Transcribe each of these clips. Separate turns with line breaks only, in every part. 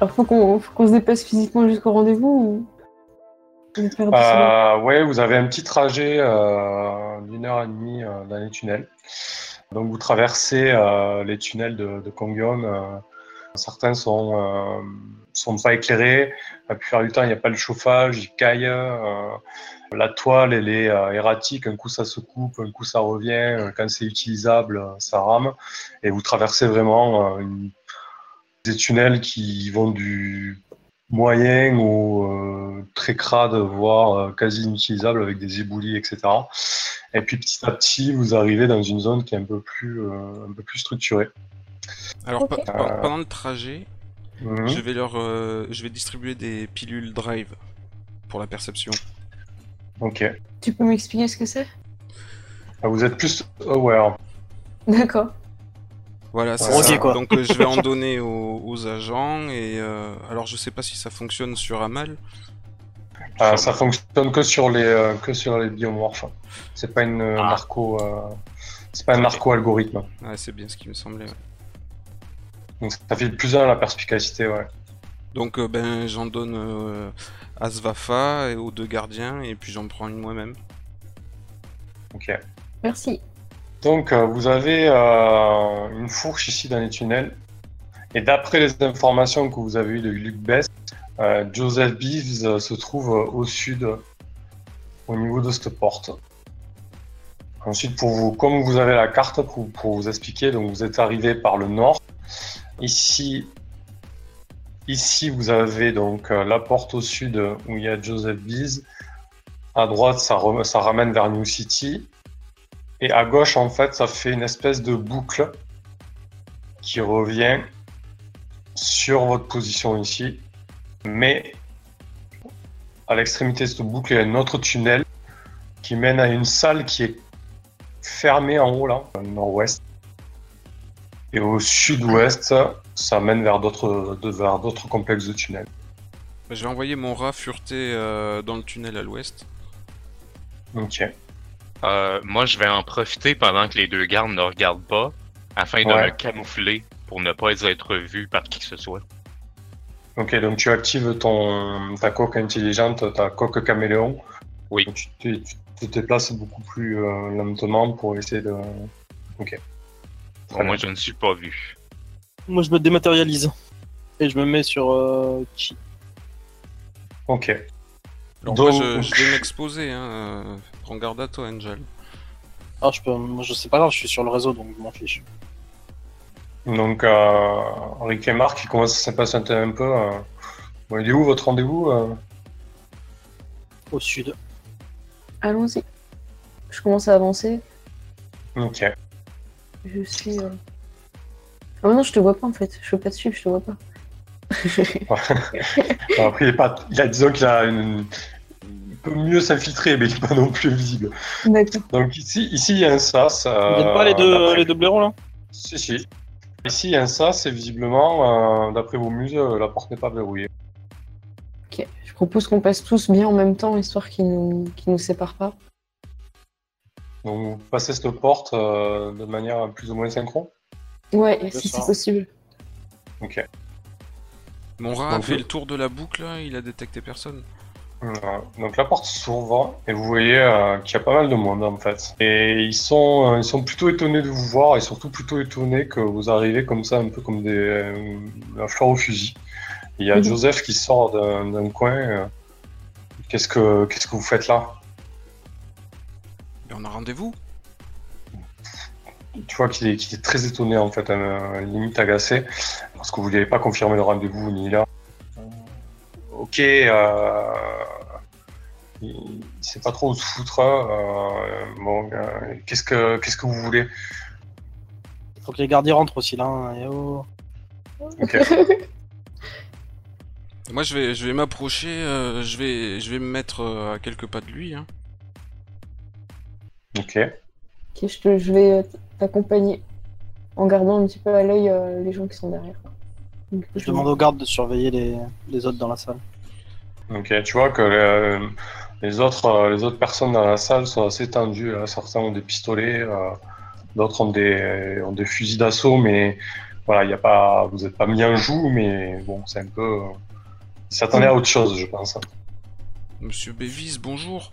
Alors, faut qu'on se déplace physiquement jusqu'au rendez-vous ou...
Euh, ouais, vous avez un petit trajet euh, d'une heure et demie euh, dans les tunnels. Donc vous traversez euh, les tunnels de, de Kongyong. euh, certains sont sont pas éclairés. La plupart du temps, il n'y a pas le chauffage, il caille. euh, la toile, elle est erratique. Un coup, ça se coupe, un coup, ça revient. Quand c'est utilisable, ça rame. Et vous traversez vraiment une- des tunnels qui vont du moyen au euh, très crade, voire euh, quasi inutilisable avec des éboulis, etc. Et puis petit à petit, vous arrivez dans une zone qui est un peu plus, euh, un peu plus structurée.
Alors, pendant le trajet,
Mhm.
je vais leur, euh, je vais distribuer des pilules drive pour la perception.
Ok.
Tu peux m'expliquer ce que c'est?
Ah, Vous êtes plus aware.
D'accord.
Voilà, c'est ça.
quoi.
Donc euh, je vais en donner aux, aux agents et euh, alors je sais pas si ça fonctionne sur Amal.
Ah, ça fonctionne que sur les, euh, que sur les biomorphes. C'est pas une
Ah.
narco, euh, c'est pas un narco algorithme.
Ouais, c'est bien ce qui me semblait. ouais.
Donc ça fait plus un à la perspicacité, ouais.
Donc euh, ben j'en donne euh, à Svafa et aux deux gardiens et puis j'en prends une moi-même.
Ok.
Merci.
Donc, euh, vous avez euh, une fourche ici dans les tunnels. Et d'après les informations que vous avez eues de Luc Bess, euh, Joseph Beeves se trouve au sud, au niveau de cette porte. Ensuite, pour vous, comme vous avez la carte pour, vous expliquer, donc vous êtes arrivé par le nord. Ici, ici vous avez donc la porte au sud où il y a Joseph Beeves. À droite, ça ramène vers New City. Et à gauche, en fait, ça fait une espèce de boucle qui revient sur votre position ici. Mais à l'extrémité de cette boucle, il y a un autre tunnel qui mène à une salle qui est fermée en haut, là, nord-ouest. Et au sud-ouest, ça mène vers d'autres vers d'autres complexes de tunnels.
Je vais envoyer mon rat fureter euh, dans le tunnel à l'ouest.
Ok.
Euh, moi, je vais en profiter pendant que les deux gardes ne regardent pas, afin de
Ouais.
me camoufler pour ne pas être vu par qui que ce soit.
Ok, donc tu actives ton, ta coque intelligente, ta coque caméléon.
Oui.
Donc, tu, te, tu te déplaces beaucoup plus euh, lentement pour essayer de. Ok.
Bon, moi, je ne suis pas vu.
Moi, je me dématérialise. Et je me mets sur euh, Chi.
Ok.
Alors
Donc-
moi je, je vais m'exposer, hein. Prends garde à toi, Angel.
Ah, je peux. Moi, je sais pas grave, je suis sur le réseau donc je m'en fiche.
Donc, euh, Rick et Marc, ils commencent à s'impatienter un peu. euh. Bon, il est où votre rendez-vous euh
Au sud.
Allons-y. Je commence à avancer.
Ok.
Je suis. euh, Ah non, je te vois pas en fait. Je peux pas te suivre, je te vois pas.
Après, il, est pas... il a, disons qu'il a une. Il peut mieux s'infiltrer, mais il n'est pas non plus visible. Donc, ici, ici, il y a un sas. euh,
Vous n'êtes pas les deux, les deux blaireaux là
Si, si. Ici, il y a un sas, et visiblement, euh, d'après vos muses, euh, la porte n'est pas verrouillée.
Ok. Je propose qu'on passe tous bien en même temps, histoire qu'ils nous, qu'ils nous séparent pas.
Donc, vous passez cette porte euh, de manière plus ou moins synchro.
Ouais, si c'est possible.
Ok.
Mon rat a fait le tour de la boucle, là, il a détecté personne.
Voilà. Donc la porte s'ouvre et vous voyez euh, qu'il y a pas mal de monde en fait. Et ils sont, euh, ils sont plutôt étonnés de vous voir et surtout plutôt étonnés que vous arrivez comme ça, un peu comme des, euh, un fleur au fusil. Il y a. Joseph qui sort d'un coin. euh, Qu'est-ce que, qu'est-ce que vous faites là?
Mais on a rendez-vous
Tu vois qu'il est, qu'il est très étonné en fait, euh, limite agacé, parce que vous lui avez pas confirmé le rendez-vous ni là. Ok, euh, il, il sait pas trop où se foutre. euh, bon, euh, qu'est-ce que qu'est-ce que vous voulez?
Faut que les gardiens rentrent aussi là. hein, et oh.
Ok.
Moi je vais, je vais m'approcher, euh, je vais, je vais me mettre euh, à quelques pas de lui. Hein.
Ok.
Ok, je, te- je vais euh, t'accompagner en gardant un petit peu à l'œil euh, les gens qui sont derrière. Donc,
Je demande aux gardes de surveiller les, les autres dans la salle.
Ok. Tu vois que euh, les autres euh, les autres personnes dans la salle sont assez tendues. hein. Certains ont des pistolets, euh, d'autres ont des ont des fusils d'assaut, mais voilà, y a pas, vous n'êtes pas mis en joue, mais bon, c'est un peu. euh, il s'attendait à autre chose, je pense.
Monsieur Bévis, bonjour.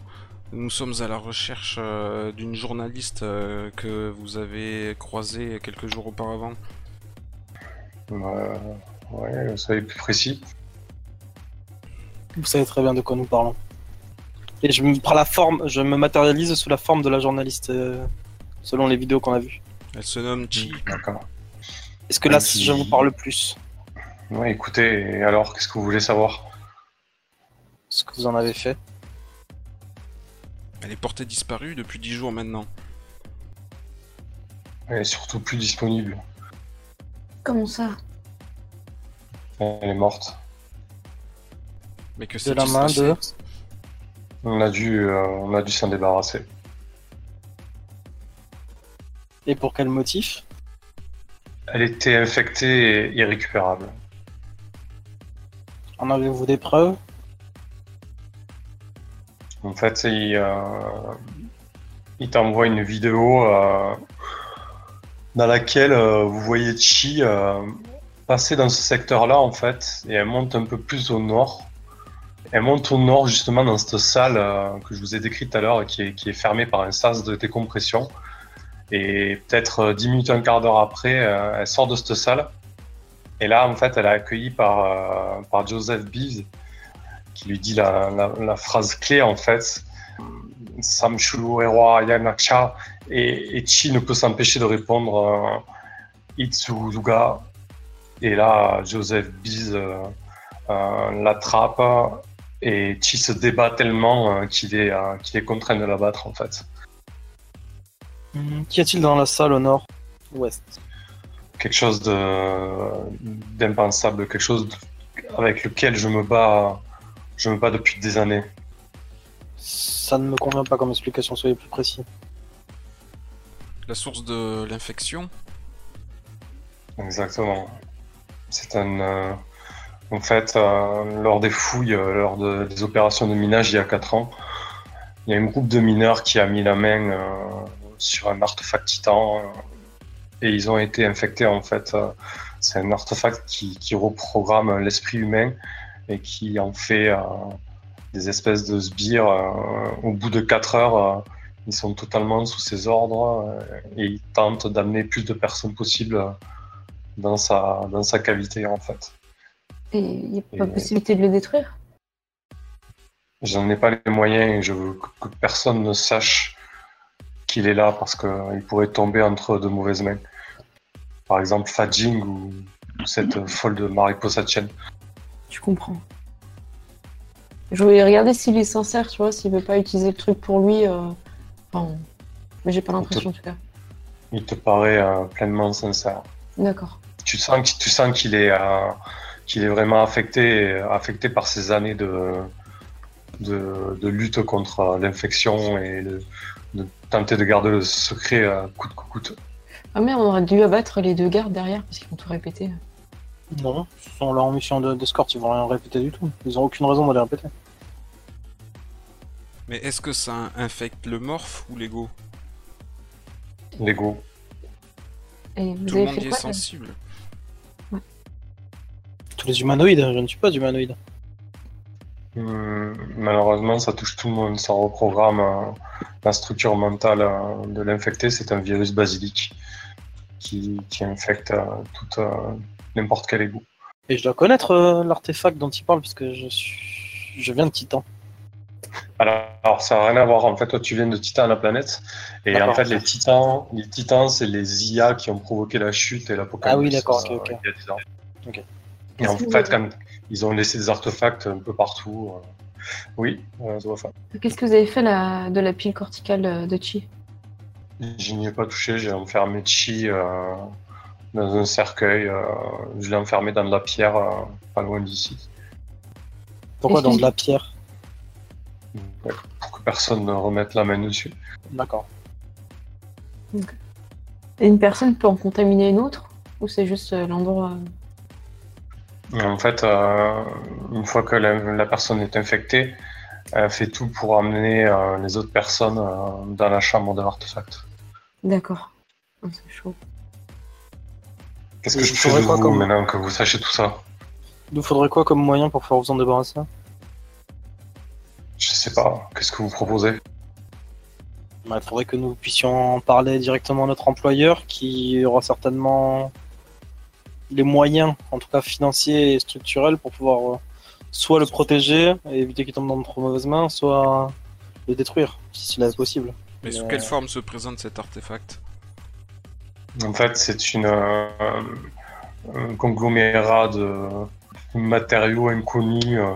Nous sommes à la recherche euh, d'une journaliste euh, que vous avez croisée quelques jours auparavant.
Euh, ouais, soyez plus précis.
Vous savez très bien de quoi nous parlons. Et je me prends la forme, je me matérialise sous la forme de la journaliste, euh, selon les vidéos qu'on a vues.
Elle se nomme Chi.
D'accord.
Est-ce que là, je vous parle plus?
Ouais, écoutez, et alors, qu'est-ce que vous voulez savoir?
Ce que vous en avez fait
Elle est portée disparue depuis 10 jours maintenant.
Elle est surtout plus disponible.
Comment ça?
Elle est morte.
Mais que
De
s'est-il
la main de...
On a dû, euh, on a dû s'en débarrasser.
Et pour quel motif?
Elle était infectée et irrécupérable.
En avez-vous des preuves?
En fait, il, euh, il t'envoie une vidéo euh, dans laquelle euh, vous voyez Chi passer dans ce secteur-là, en fait, et elle monte un peu plus au nord. Elle monte au nord, justement, dans cette salle euh, que je vous ai décrite tout à l'heure, qui est, fermée par un sas de décompression. Et peut-être euh, 10 minutes, un quart d'heure après, euh, elle sort de cette salle. Et là, en fait, elle est accueillie par, euh, par Joseph Beeves, qui lui dit la, phrase clé, en fait. Sam Shulu Erwa Yanacha. Et, Chi ne peut s'empêcher de répondre euh, Itsuzuga. Et là, Joseph euh, euh, l'attrape. Et Chi se débat tellement euh, qu'il est, euh, qu'il est contraint de l'abattre, en fait.
Hmm, Qu'y a-t-il dans la salle au nord Ouest?
quelque chose d'impensable, quelque chose avec lequel je me bats, je me bats depuis des années.
Ça ne me convient pas comme explication, soyez plus précis.
La source de l'infection?
Exactement. C'est un, euh, en fait, euh, lors des fouilles, euh, lors de- des opérations de minage il y a 4 ans, il y a un groupe de mineurs qui a mis la main euh, sur un artefact titan euh, et ils ont été infectés en fait. euh, c'est un artefact qui, qui reprogramme l'esprit humain et qui en fait euh, des espèces de sbires. au bout de 4 heures, ils sont totalement sous ses ordres et ils tentent d'amener plus de personnes possible euh, dans sa, dans sa cavité en fait.
Il n'y a pas
Et-
possibilité de le détruire
J'en ai pas les moyens et je veux que, personne ne sache qu'il est là parce qu'il pourrait tomber entre de mauvaises mains. Par exemple, Fadjing ou, cette folle de Mariposa Chen.
Tu comprends. Je voulais regarder s'il est sincère, tu vois, s'il veut pas utiliser le truc pour lui. euh, Enfin, mais j'ai pas l'impression en tout cas.
Il te paraît euh, pleinement sincère.
D'accord.
Tu sens qu'il tu sens qu'il est, euh, qu'il est vraiment affecté, affecté par ces années de, de, de lutte contre l'infection et de, de tenter de garder le secret euh, coûte que coûte.
Ah merde, on aurait dû abattre les deux gardes derrière parce qu'ils vont tout répéter.
Non, ce sont leur mission de- d'escorte, ils vont rien répéter du tout. Ils ont aucune raison de les répéter.
Mais est-ce que ça infecte le morph ou l'ego?
Lego.
Et vous
Tout le
avez
monde
fait
y est sensible.
Les humanoïdes, je ne suis pas humanoïde.
Hum, Malheureusement, ça touche tout le monde. Ça reprogramme euh, la structure mentale euh, de l'infecté. C'est un virus basilique qui, qui infecte euh, n'importe quel égout.
Et je dois connaître l'artefact dont il parle, puisque je suis... je viens de Titan.
Alors, alors, ça n'a rien à voir. En fait, toi, tu viens de Titan, la planète. Et en fait, les titans, les titans, c'est les IA qui ont provoqué la chute et l'apocalypse.
Ah oui, d'accord, ok, ok.
il y a 10 ans. Et en fait, ils ont laissé des artefacts un peu partout. euh, Oui, euh, ça va faire.
Qu'est-ce que vous avez fait la... de la pile corticale de Chi?
Je n'y ai pas touché, j'ai enfermé Chi euh, dans un cercueil. euh, je l'ai enfermé dans de la pierre, euh, pas loin d'ici,
Pourquoi dans de la pierre?
Pour que personne ne remette la main dessus.
D'accord.
Et une personne peut en contaminer une autre Ou c'est juste l'endroit
en fait, euh, une fois que la, la personne est infectée, elle fait tout pour amener euh, les autres personnes euh, dans la chambre de l'artefact.
D'accord. Ah, c'est chaud.
Qu'est-ce que je fais de
quoi
vous
comme-
maintenant que vous sachiez tout ça
Il nous faudrait quoi comme moyen pour pouvoir vous en débarrasser?
Je sais pas. Qu'est-ce que vous proposez?
Bah, Il faudrait que nous puissions en parler directement à notre employeur qui aura certainement les moyens, en tout cas financiers et structurels, pour pouvoir euh, soit le protéger et éviter qu'il tombe dans de trop mauvaises mains, soit le détruire, si cela est possible.
Mais sous
Mais-
quelle forme se présente cet artefact?
En fait, c'est une euh, un conglomérat de matériaux inconnus, euh,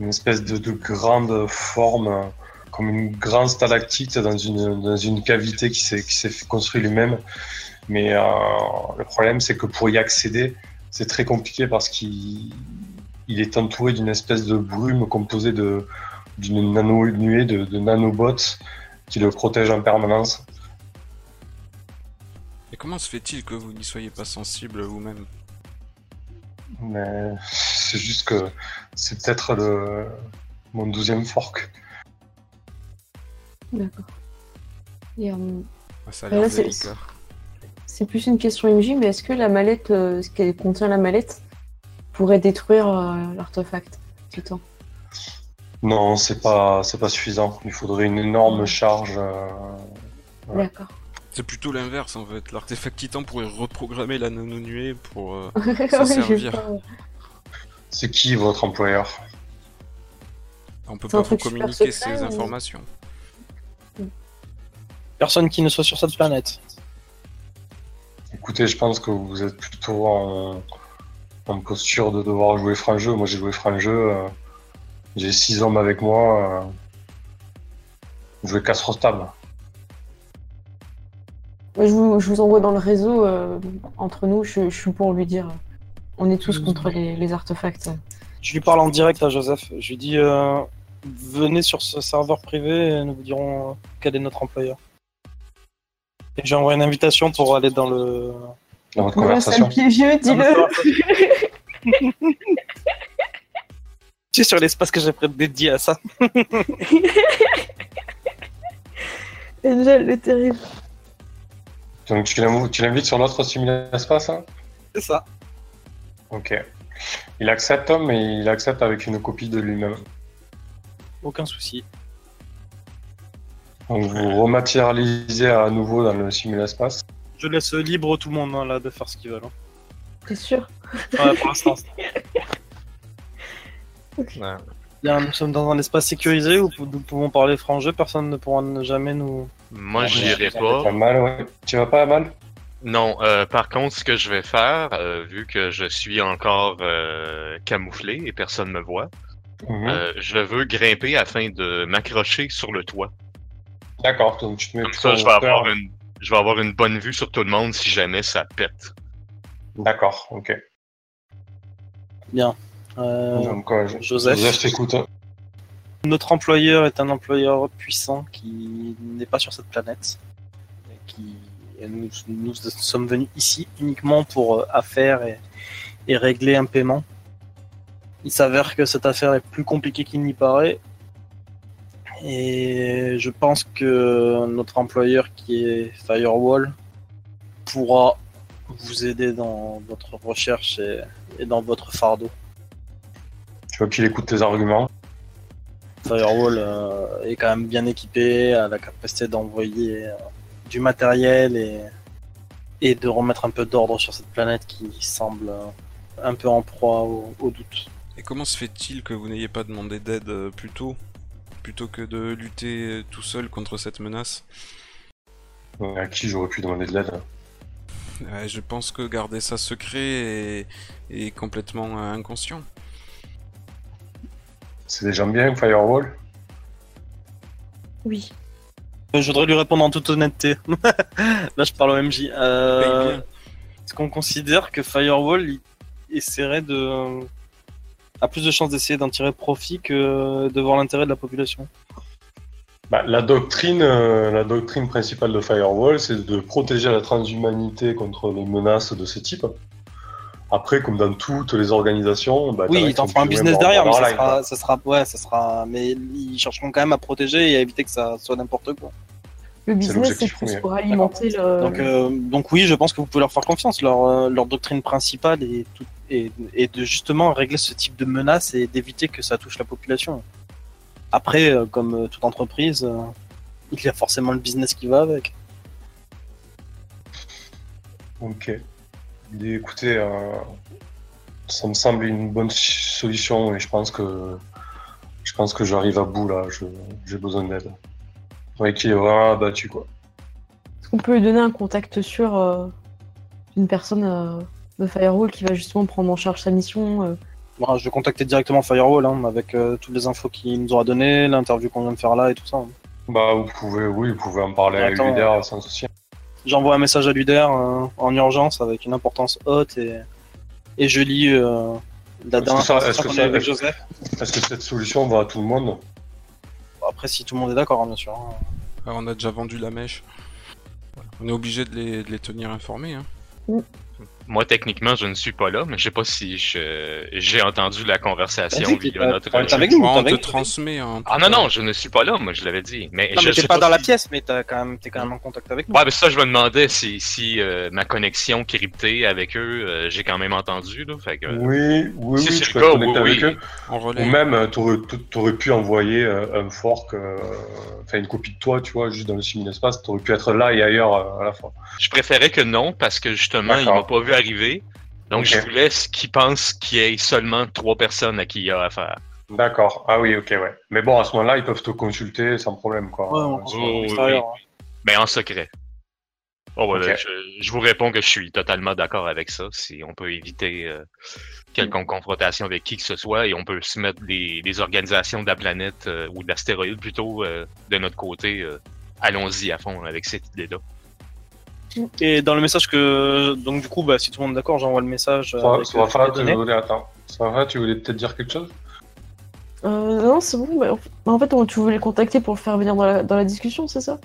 une espèce de, de grande forme, euh, comme une grande stalactite dans une, dans une cavité qui s'est construire lui-même. Mais euh, le problème, c'est que pour y accéder, c'est très compliqué parce qu'il il est entouré d'une espèce de brume composée de d'une nano nuée de, de nanobots qui le protègent en permanence.
Et comment se fait-il que vous n'y soyez pas sensible vous-même?
Mais c'est juste que c'est peut-être le mon douzième fork.
D'accord. Et, euh,
Ah, Ça a
Là,
l'air délicat.
C'est plus une question MJ, mais est-ce que la mallette, euh, ce qui contient la mallette, pourrait détruire euh, l'artefact Titan
Non, c'est pas c'est pas suffisant. Il faudrait une énorme charge. euh, Ouais.
D'accord.
C'est plutôt l'inverse en fait. L'artefact titan pourrait reprogrammer la nano-nuée pour. euh,
Ouais,
servir.
pas-
C'est qui votre employeur?
On peut
C'est un
pas vous
truc super
communiquer
secret,
ces informations.
Personne qui ne soit sur cette planète.
Écoutez, je pense que vous êtes plutôt en, en posture de devoir jouer franc jeu. Moi, j'ai joué franc jeu. euh, j'ai six hommes avec moi. Euh, jouer casse stable.
Ouais, Je vous, je vous envoie dans le réseau euh, entre nous, je, je suis pour lui dire. On est tous contre les, les artefacts.
Je lui parle en direct à Joseph. Je lui dis euh, venez sur ce serveur privé et nous vous dirons euh, quel est notre employeur. Et j'ai envoyé une invitation pour aller dans le.
Dans votre conversation.
dis-le
Tu sais, sur l'espace que j'ai dédié à ça.
Angel, le terrible.
Donc tu l'inv- tu l'invites sur l'autre simulaire-espace hein?
C'est ça.
Ok. Il accepte, mais il accepte avec une copie de lui-même.
Aucun souci.
Donc vous rematérialisez à nouveau dans le simulaire-espace.
Je laisse libre tout le monde hein, là de faire ce qu'ils veulent. hein.
T'es sûr?
Ouais, pour l'instant.
Ouais.
Bien, nous sommes dans un espace sécurisé où nous pouvons parler franc jeu, personne ne pourra ne jamais nous.
Moi, j'irai
Pas
pas.
mal, ouais. Tu vas pas à mal
Non, euh, par contre, ce que je vais faire, euh, vu que je suis encore euh, camouflé et personne me voit,
Mhm.
euh, je veux grimper afin de m'accrocher sur le toit.
D'accord, donc tu te mets
Comme ça, je vais avoir une, je vais avoir une bonne vue sur tout le monde si jamais ça pète.
D'accord, ok.
Bien. Euh,
Donc, euh, je-
Joseph.
Joseph t'écoute.
Notre employeur est un employeur puissant qui n'est pas sur cette planète. Et qui, et nous, nous sommes venus ici uniquement pour euh, affaire et, et régler un paiement. Il s'avère que cette affaire est plus compliquée qu'il n'y paraît. Et je pense que notre employeur qui est Firewall pourra vous aider dans votre recherche et, et dans votre fardeau.
Tu vois qu'il écoute tes arguments.
Firewall euh, est quand même bien équipé, a la capacité d'envoyer euh, du matériel et, et de remettre un peu d'ordre sur cette planète qui semble euh, un peu en proie au, au doute.
Et comment se fait-il que vous n'ayez pas demandé d'aide plus tôt? Plutôt que de lutter euh, tout seul contre cette menace
À qui j'aurais pu demander de l'aide
Euh, Je pense que garder ça secret est, est complètement euh, inconscient.
C'est des gens bien, Firewall?
Oui.
Euh, Je voudrais lui répondre en toute honnêteté. Là, je parle au MJ. Euh. Est-ce qu'on considère que Firewall il essaierait de. A plus de chances d'essayer d'en tirer profit que de voir l'intérêt de la population
Bah, la, doctrine, euh, la doctrine principale de Firewall, c'est de protéger la transhumanité contre les menaces de ce type. Après, comme dans toutes les organisations, bah,
Oui, ils t'en feront un business derrière, mais ça sera,
quoi.
ça sera, ouais, ça sera, mais ils chercheront quand même à protéger et à éviter que ça soit n'importe quoi.
Le business, c'est plus pour alimenter le.
Donc, euh, donc oui, je pense que vous pouvez leur faire confiance. Leur, euh, leur doctrine principale est, tout, est de justement régler ce type de menaces et d'éviter que ça touche la population. Après, euh, comme euh, toute entreprise, euh, il y a forcément le business qui va avec.
Ok. Écoutez, euh, ça me semble une bonne solution et je pense que je pense que j'arrive à bout là. J'ai besoin d'aide. Ouais, qui est vraiment abattu quoi.
Est-ce qu'on peut lui donner un contact sûr euh, d'une personne euh, de Firewall qui va justement prendre en charge sa mission euh,
Moi, je vais contacter directement Firewall hein, avec euh, toutes les infos qu'il nous aura données, l'interview qu'on vient de faire là et tout ça.
Bah vous pouvez, oui, vous pouvez en parler avec
Attends,
Luder sans souci.
J'envoie un message à Luder euh, en urgence avec une importance haute et, et je lis la
Est-ce
dernière
que est-ce
avec Joseph.
Est-ce que cette solution va à tout le monde?
Après, si tout le monde est d'accord, hein, bien sûr. hein.
Ah, on a déjà vendu la mèche. Voilà. On est obligé de les, de les tenir informés. Hein.
Moi, techniquement, je ne suis pas là, mais je sais pas si je- j'ai entendu la conversation
t'es
via
pas-
notre.
t'es avec nous, t'es
on te transmet. hein,
Ah non, non, je ne suis pas là, moi je l'avais dit. Mais
Non,
je
mais t'es
sais
pas dans la pièce, mais t'as quand même, t'es quand même en contact avec nous.
Ouais, mais ça, je me demandais si, si euh, ma connexion cryptée avec eux, euh, j'ai quand même entendu, là. Fait que,
Oui, oui,
si
oui,
le
peux
cas,
te connecter
oui,
avec
oui.
eux.
En.
Ou même, tu aurais, pu envoyer euh, un fork, euh, enfin une copie de toi, tu vois, juste dans le simul-espace. Tu aurais pu être là et ailleurs euh, à la fois.
Je préférais que non, parce que justement, il m'a pas vu arriver. Donc, je voulais qu'il pense qu'il y ait seulement trois personnes à qui il y a affaire.
D'accord. Ah oui, ok, ouais. Mais bon, à ce moment-là, ils peuvent te consulter sans problème, quoi.
Ouais,
Oh, oui,
l'extérieur, hein.
Mais en secret. Oh, je, je vous réponds que je suis totalement d'accord avec ça. Si on peut éviter euh, quelconque confrontation avec qui que ce soit et on peut se mettre des, des organisations de la planète euh, ou d'astéroïdes plutôt euh, de notre côté, euh, allons-y à fond avec cette idée-là.
Et dans le message que, donc du coup, bah, si tout le monde est d'accord, j'envoie le message. euh,
Ça,
avec,
va
euh,
tu voulais, attends. Ça va, tu voulais peut-être dire quelque chose?
Euh, Non, c'est bon. mais en fait- tu voulais le contacter pour le faire venir dans la, dans la discussion, c'est ça?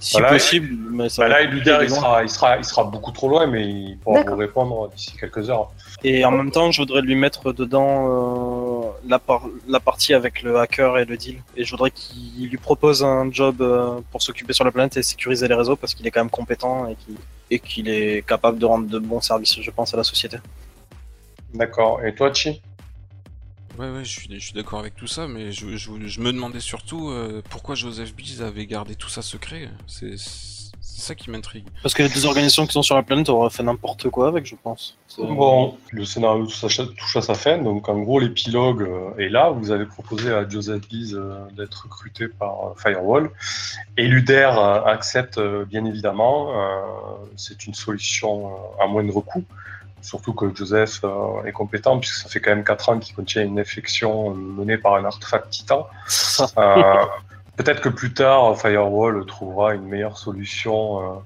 Si
Voilà,
possible, mais ça
bah
va
Là, il sera, il, sera, il sera beaucoup trop loin, mais il pourra vous répondre d'ici quelques heures.
Et en même temps, je voudrais lui mettre dedans euh, la, par- la partie avec le hacker et le deal. Et je voudrais qu'il lui propose un job euh, pour s'occuper sur la planète et sécuriser les réseaux parce qu'il est quand même compétent et qu'il et qu'il est capable de rendre de bons services, je pense, à la société.
D'accord. Et toi, Chi?
Ouais, ouais, je suis, je suis d'accord avec tout ça, mais je, je, je me demandais surtout euh, pourquoi Joseph Bees avait gardé tout ça secret. C'est ça qui m'intrigue.
Parce que les deux organisations qui sont sur la planète auraient fait n'importe quoi avec, je pense.
Bon, le scénario touche à, sa fin, donc en gros l'épilogue euh, est là. Vous avez proposé à Joseph Bees euh, d'être recruté par Firewall, et Luder accepte bien évidemment. C'est une solution à moindre coût, surtout que Joseph euh, est compétent puisque ça fait quand même 4 ans qu'il contient une infection euh, menée par un artefact titan. Euh, Peut-être que plus tard, Firewall trouvera une meilleure solution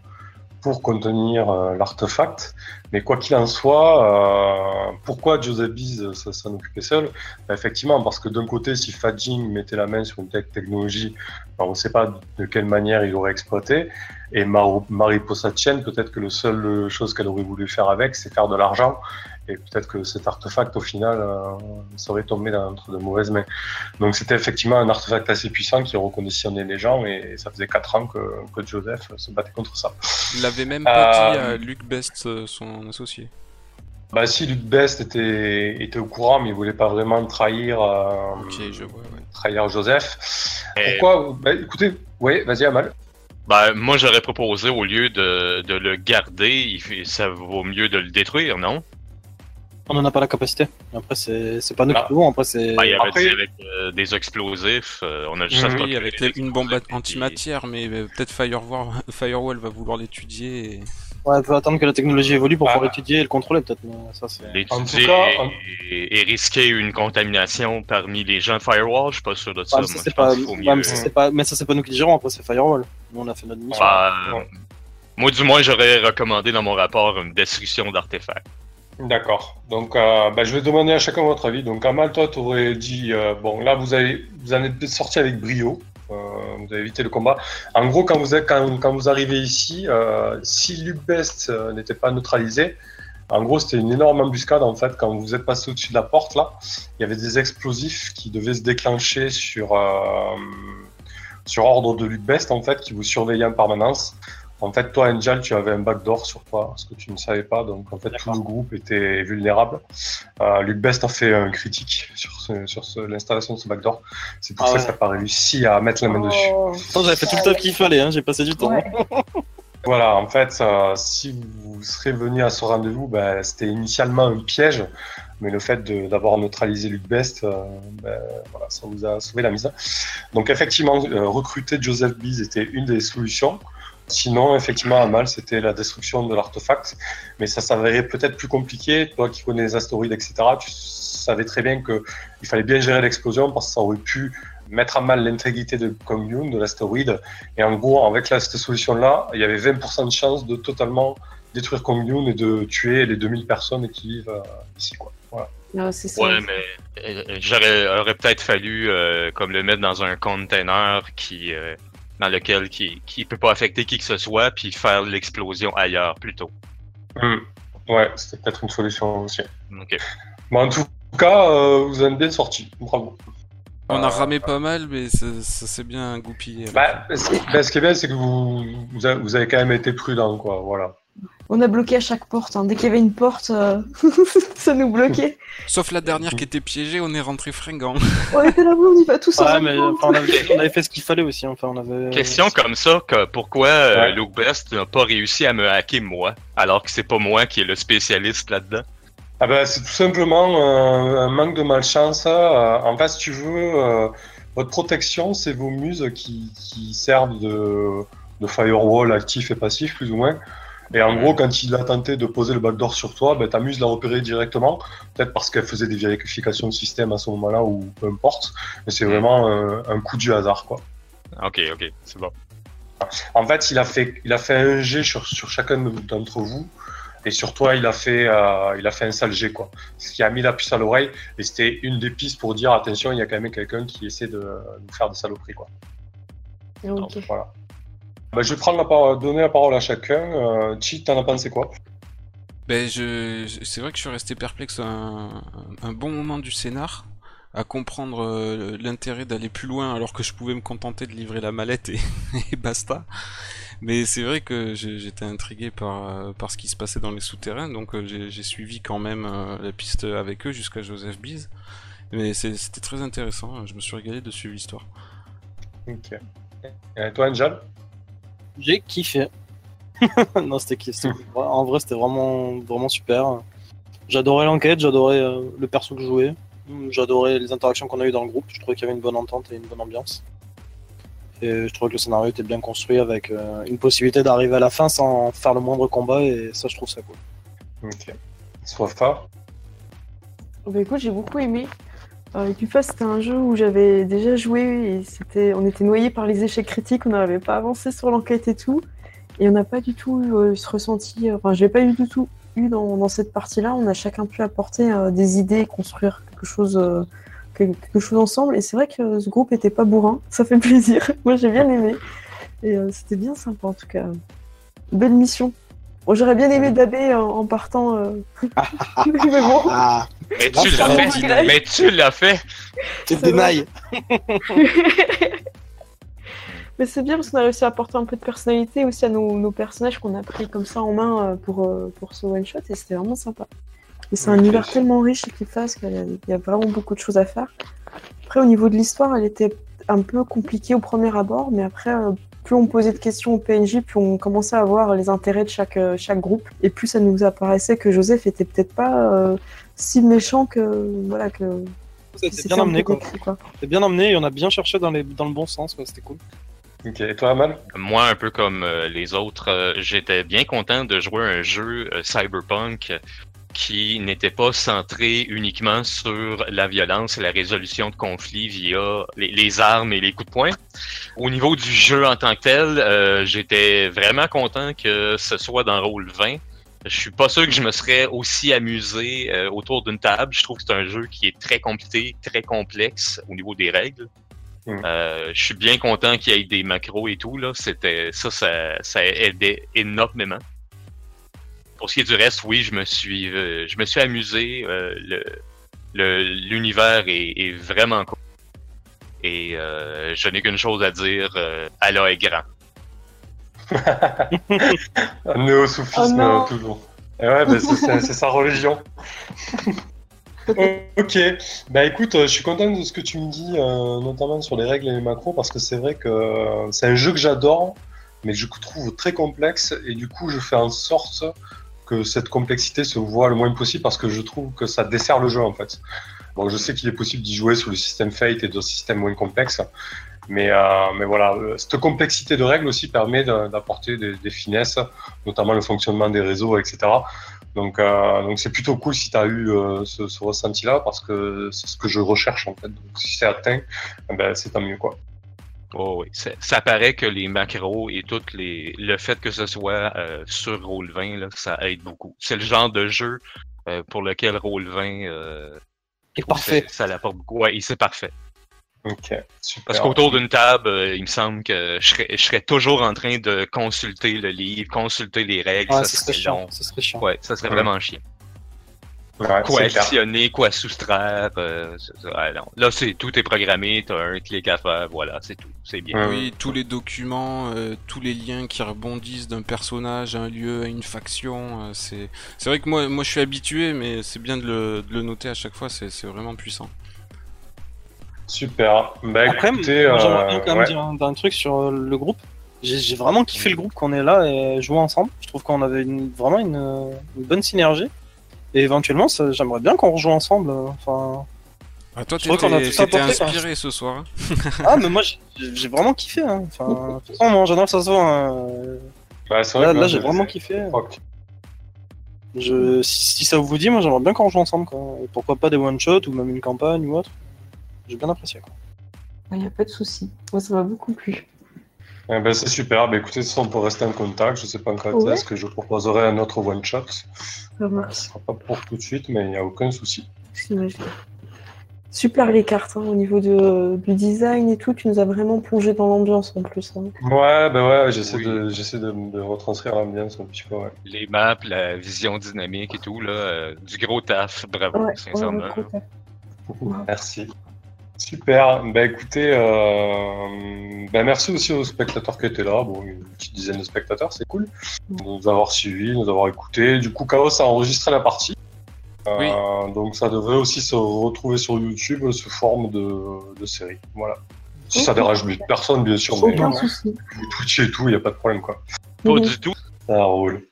pour contenir euh, l'artefact. Mais quoi qu'il en soit, euh, pourquoi Joseph Bees s'en occupait seul? Ben, Effectivement, parce que d'un côté, si Fadjing mettait la main sur une telle technologie, ben, on ne sait pas de quelle manière il aurait exploité. Et Mar Mariposa Chen, peut-être que la seule chose qu'elle aurait voulu faire avec, c'est faire de l'argent. Et peut-être que cet artefact, au final, euh, serait tombé dans entre de mauvaises mains. Donc c'était effectivement un artefact assez puissant qui reconditionnait les gens. Et ça faisait 4 ans que, que Joseph se battait contre ça.
Il l'avait même pas
Euh,
dit à Luc Best, euh, son associé.
Bah si Luc Best était, était au courant, mais il voulait pas vraiment trahir, euh,
Ok, je vois, ouais.
trahir Joseph.
Et-
Pourquoi bah, Écoutez, oui, vas-y Amal.
Ben, moi, j'aurais proposé, au lieu de, de le garder, ça vaut mieux de le détruire, non?
On n'en a pas la capacité. Après, c'est c'est pas nous
Ah.
qui pouvons. Après, c'est.
Il avait
Après-
avec euh, des explosifs, euh, on a juste
Oui,
procurer
avec les- une bombe
et-
antimatière, mais euh, peut-être Firewall, Firewall va vouloir l'étudier. et-
Ouais, il faut attendre que la technologie évolue pour
Ah.
pouvoir étudier et le contrôler, peut-être.
L'étudier
En tout cas, en-
et, et risquer une contamination parmi les gens de Firewall, je suis pas sûr de ça.
Mais ça,
je
c'est
pense
pas... ça, pas... mais ça, c'est pas nous qui le gérons. Après, c'est Firewall. Nous, on a fait notre mission.
Ouais.
Moi, du moins, j'aurais recommandé dans mon rapport une destruction d'artefacts.
D'accord. Donc euh, bah, je vais demander à chacun votre avis. Donc Amal, toi, tu aurais dit, euh, bon là vous avez, vous en êtes sorti avec brio. Euh, vous avez évité le combat. En gros, quand vous, êtes, quand, quand vous arrivez ici, euh, si Luke Best euh, n'était pas neutralisé, en gros, c'était une énorme embuscade en fait. Quand vous êtes passé au-dessus de la porte là, il y avait des explosifs qui devaient se déclencher sur euh, sur ordre de Luc Best, en fait, qui vous surveillait en permanence. En fait, toi, Angel, tu avais un backdoor sur toi, ce que tu ne savais pas. Donc, en fait, tout le groupe était vulnérable. Euh, Luc Best a fait un critique sur, ce, sur ce, l'installation de ce backdoor. C'est pour
Ah
ça
ouais.
que ça n'a pas réussi à mettre la main dessus.
Oh.
J'avais fait tout le taf qu'il fallait, hein, j'ai passé du temps.
Ouais.
Voilà, en fait, euh, si vous serez venu à ce rendez-vous, ben, c'était initialement un piège, mais le fait de- d'avoir neutralisé Luc Best, euh, ben, voilà, ça vous a sauvé la mise. Donc effectivement, euh, recruter Joseph Bees était une des solutions. Sinon, effectivement, à mal, c'était la destruction de l'artefact, mais ça s'avérait peut-être plus compliqué. Toi qui connais les astéroïdes, etc., tu savais très bien que il fallait bien gérer l'explosion parce que ça aurait pu mettre à mal l'intégrité de Kong de l'astéroïde, et en gros, avec cette solution-là, il y avait 20% de chance de totalement détruire Kong et de tuer les 2000 personnes qui vivent euh, ici. Quoi. Voilà.
Ah, c'est ça.
Ouais, mais euh, j'aurais aurait peut-être fallu euh, comme le mettre dans un container qui euh, dans lequel qui qui peut pas affecter qui que ce soit puis faire l'explosion ailleurs plutôt.
Hmm. Ouais, c'était peut-être une solution aussi.
Ok.
Mais en tout cas, euh, vous en êtes bien sorti. Bravo.
On a
Euh,
ramé pas mal, mais ça, ça s'est bien goupillé.
Bah, ce bah, ce qui est bien, c'est que vous, avez, vous avez quand même été prudent, quoi. Voilà.
On a bloqué à chaque porte. hein. Dès qu'il y avait une porte, euh, ça nous bloquait.
Sauf la dernière qui était piégée, on est rentré fringant.
On était là-bas, on y va tous
Ouais,
ensemble.
mais enfin, on, avait, on avait fait ce qu'il fallait aussi. Enfin, on avait.
Question comme ça, que pourquoi euh,
Ouais.
Luke Best n'a pas réussi à me hacker moi, alors que c'est pas moi qui est le spécialiste là-dedans?
Ah ben, c'est tout simplement euh, un manque de malchance. Euh, en fait, si tu veux, euh, votre protection, c'est vos muses qui, qui servent de, de firewall actif et passif, plus ou moins. Et en gros, quand il a tenté de poser le backdoor sur toi, ben, ta muse l'a repéré directement. Peut-être parce qu'elle faisait des vérifications de système à ce moment-là, ou peu importe. Mais c'est vraiment un, un coup du hasard, quoi.
Ok, ok, c'est bon.
En fait, il a fait, il a fait un jet sur, sur chacun d'entre vous. Et sur toi, il a fait, euh, il a fait un sale jet, quoi. Ce qui a mis la puce à l'oreille. Et c'était une des pistes pour dire attention, il y a quand même quelqu'un qui essaie de nous faire des saloperies, quoi.
Ok.
Donc, voilà. Bah, je vais prendre la parole, donner la parole à chacun. Euh, Chi, t'en as pensé quoi?
Ben, je, c'est vrai que je suis resté perplexe un, un bon moment du scénar, à comprendre euh, l'intérêt d'aller plus loin alors que je pouvais me contenter de livrer la mallette et, et basta. Mais c'est vrai que j'étais intrigué par, euh, par ce qui se passait dans les souterrains, donc euh, j'ai suivi quand même la piste avec eux jusqu'à Joseph Bise. Mais c'était très intéressant, je me suis régalé de suivre l'histoire.
Ok. Et toi, Angel?
J'ai kiffé. non, c'était kiff. c'était- En vrai, c'était vraiment, vraiment super. J'adorais l'enquête, j'adorais euh, le perso que je jouais, j'adorais les interactions qu'on a eues dans le groupe. Je trouvais qu'il y avait une bonne entente et une bonne ambiance. Et je trouvais que le scénario était bien construit avec euh, une possibilité d'arriver à la fin sans faire le moindre combat et ça, je trouve ça cool.
Ok. Sofa
Bah, écoute, j'ai beaucoup aimé. Euh, Equifa, c'était un jeu où j'avais déjà joué et c'était, on était noyé par les échecs critiques, on n'arrivait pas à avancer sur l'enquête et tout. Et on n'a pas du tout eu ce ressenti, enfin, je l'ai pas eu du tout eu dans, dans cette partie-là. On a chacun pu apporter euh, des idées, construire quelque chose, euh, quel- quelque chose ensemble. Et c'est vrai que ce groupe était pas bourrin, ça fait plaisir. Moi, j'ai bien aimé. Et euh, c'était bien sympa en tout cas. Belle mission. Bon, j'aurais bien aimé dabber en, en partant. Mais bon.
Mais tu l'as fait! Mais tu l'as fait!
c'est
C'est vrai.
dénaille.
Mais c'est bien parce qu'on a réussi à apporter un peu de personnalité aussi à nos, nos personnages qu'on a pris comme ça en main euh, pour, euh, pour ce one shot et c'était vraiment sympa. Et c'est un univers tellement riche qui fasse qu'il y a- vraiment beaucoup de choses à faire. Après, au niveau de l'histoire, elle était un peu compliquée au premier abord, mais après, euh, plus on posait de questions au PNJ, plus on commençait à voir les intérêts de chaque, chaque groupe, et plus ça nous apparaissait que Joseph était peut-être pas euh, si méchant que voilà que
C'était bien emmené, quoi. C'était bien emmené et on a bien cherché dans, les, dans le bon sens, quoi. C'était cool.
Ok. Et toi, Amal?
Moi, un peu comme euh, les autres, euh, j'étais bien content de jouer un jeu euh, cyberpunk qui n'était pas centré uniquement sur la violence et la résolution de conflits via les, les armes et les coups de poing. Au niveau du jeu en tant que tel, euh, j'étais vraiment content que ce soit dans Rôle 20. Je suis pas sûr que je me serais aussi amusé euh, autour d'une table. Je trouve que c'est un jeu qui est très compliqué, très complexe au niveau des règles. Euh, je suis bien content qu'il y ait des macros et tout là. C'était ça, ça, ça aidait énormément. Pour ce qui est du reste, oui, je me suis, euh, je me suis amusé. le, l'univers est, est vraiment cool. Et je n'ai qu'une chose à dire, Allah est grand.
Un néo-soufisme,
Oh
toujours. Et ouais, bah, c'est- sa religion. ok, bah écoute, euh, je suis content de ce que tu me dis, euh, notamment sur les règles et les macros, parce que c'est vrai que euh, c'est un jeu que j'adore, mais que je trouve très complexe, et du coup, je fais en sorte que cette complexité se voit le moins possible, parce que je trouve que ça dessert le jeu, en fait. Bon, je sais qu'il est possible d'y jouer sur le système Fate et d'autres systèmes moins complexes, mais, euh, mais voilà, euh, cette complexité de règles aussi permet d'apporter des, des finesses, notamment le fonctionnement des réseaux, etc. Donc, euh, donc c'est plutôt cool si tu as eu euh, ce, ce ressenti-là, parce que c'est ce que je recherche en fait. Donc, si c'est atteint, eh ben, c'est tant mieux quoi.
Oh, oui. Ça, ça paraît que les macros et tout les, le fait que ce soit euh, sur Roll20, là, ça aide beaucoup. C'est le genre de jeu euh, pour lequel Roll20 euh,
Et parfait.
Ça, ça l'apporte beaucoup. Ouais, et c'est parfait.
Ok, super.
Parce qu'autour d'une table, euh, il me semble que je serais, je serais toujours en train de consulter le livre, consulter les règles. Ça
serait
serait
chiant.
long.
Ce serait chiant.
Ouais, ça serait
Ouais.
vraiment chiant.
Ouais,
Quoi additionner, quoi soustraire. euh, non. Là, c'est tout est programmé, t'as un clic à faire, voilà, c'est tout. C'est bien.
Oui, tous les documents, euh, tous les liens qui rebondissent d'un personnage à un lieu, à une faction, euh, c'est c'est vrai que moi, moi je suis habitué, mais c'est bien de le, de le noter à chaque fois, c'est c'est vraiment puissant.
Super. Bah,
Après,
écoutez,
moi, j'aimerais
euh,
bien quand même
ouais.
dire un, un truc sur euh, le groupe. J'ai j'ai vraiment kiffé le groupe qu'on est là et jouer ensemble. Je trouve qu'on avait une, vraiment une, euh, une bonne synergie. Et éventuellement, ça- j'aimerais bien qu'on rejoue ensemble. Enfin,
Ah, toi,
apporté, quoi.
inspiré ce soir. hein.
ah, mais moi, j'ai- j'ai vraiment kiffé. Hein. Enfin, de toute façon, moi, en général, ça se voit. hein.
Bah, c'est vrai
Là,
que moi,
là, j'ai vraiment kiffé. Je, si, si ça vous dit, moi, j'aimerais bien qu'on rejoue ensemble. Quoi. Et pourquoi pas des one-shots ou même une campagne ou autre. J'ai bien apprécié.
Il n'y a pas de souci. Moi, ça m'a beaucoup plu.
Eh ben, c'est super. Bah, écoutez, ça, on peut rester en contact. Je sais pas quand
Ouais.
est-ce que je proposerai un autre one shot.
Ça
Ce
marche.
sera pas pour tout de suite, mais il n'y a aucun souci.
Super les cartes hein, au niveau de, du design et tout. Tu nous as vraiment plongé dans l'ambiance en plus. hein.
Ouais, bah ouais, j'essaie
Oui.
de, j'essaie de, de retranscrire l'ambiance un petit peu, ouais.
Les maps, la vision dynamique et tout, là, euh, du gros taf, bravo,
Ouais,
sincèrement.
Merci. Super. Bah écoutez, euh, bah, merci aussi aux spectateurs qui étaient là. Bon, une petite dizaine de spectateurs, c'est cool. De nous avoir suivis, de nous avoir écoutés. Du coup, Chaos a enregistré la partie. Euh, Donc ça devrait aussi se retrouver sur YouTube sous forme de, de série. Voilà. Si ça dérange personne, bien sûr, mais
Aucun
non.
souci.
Twitch et tout, il n'y a pas de problème quoi.
Pas
Mhm.
du tout.
Ça roule.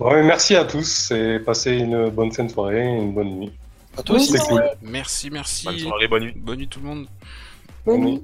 Ouais, merci à tous et passez une bonne fin de soirée et une bonne nuit.
À toi aussi.
C'est cool.
Merci, merci.
Bonne soirée, bonne nuit.
Bonne nuit tout le monde.
Bonne nuit.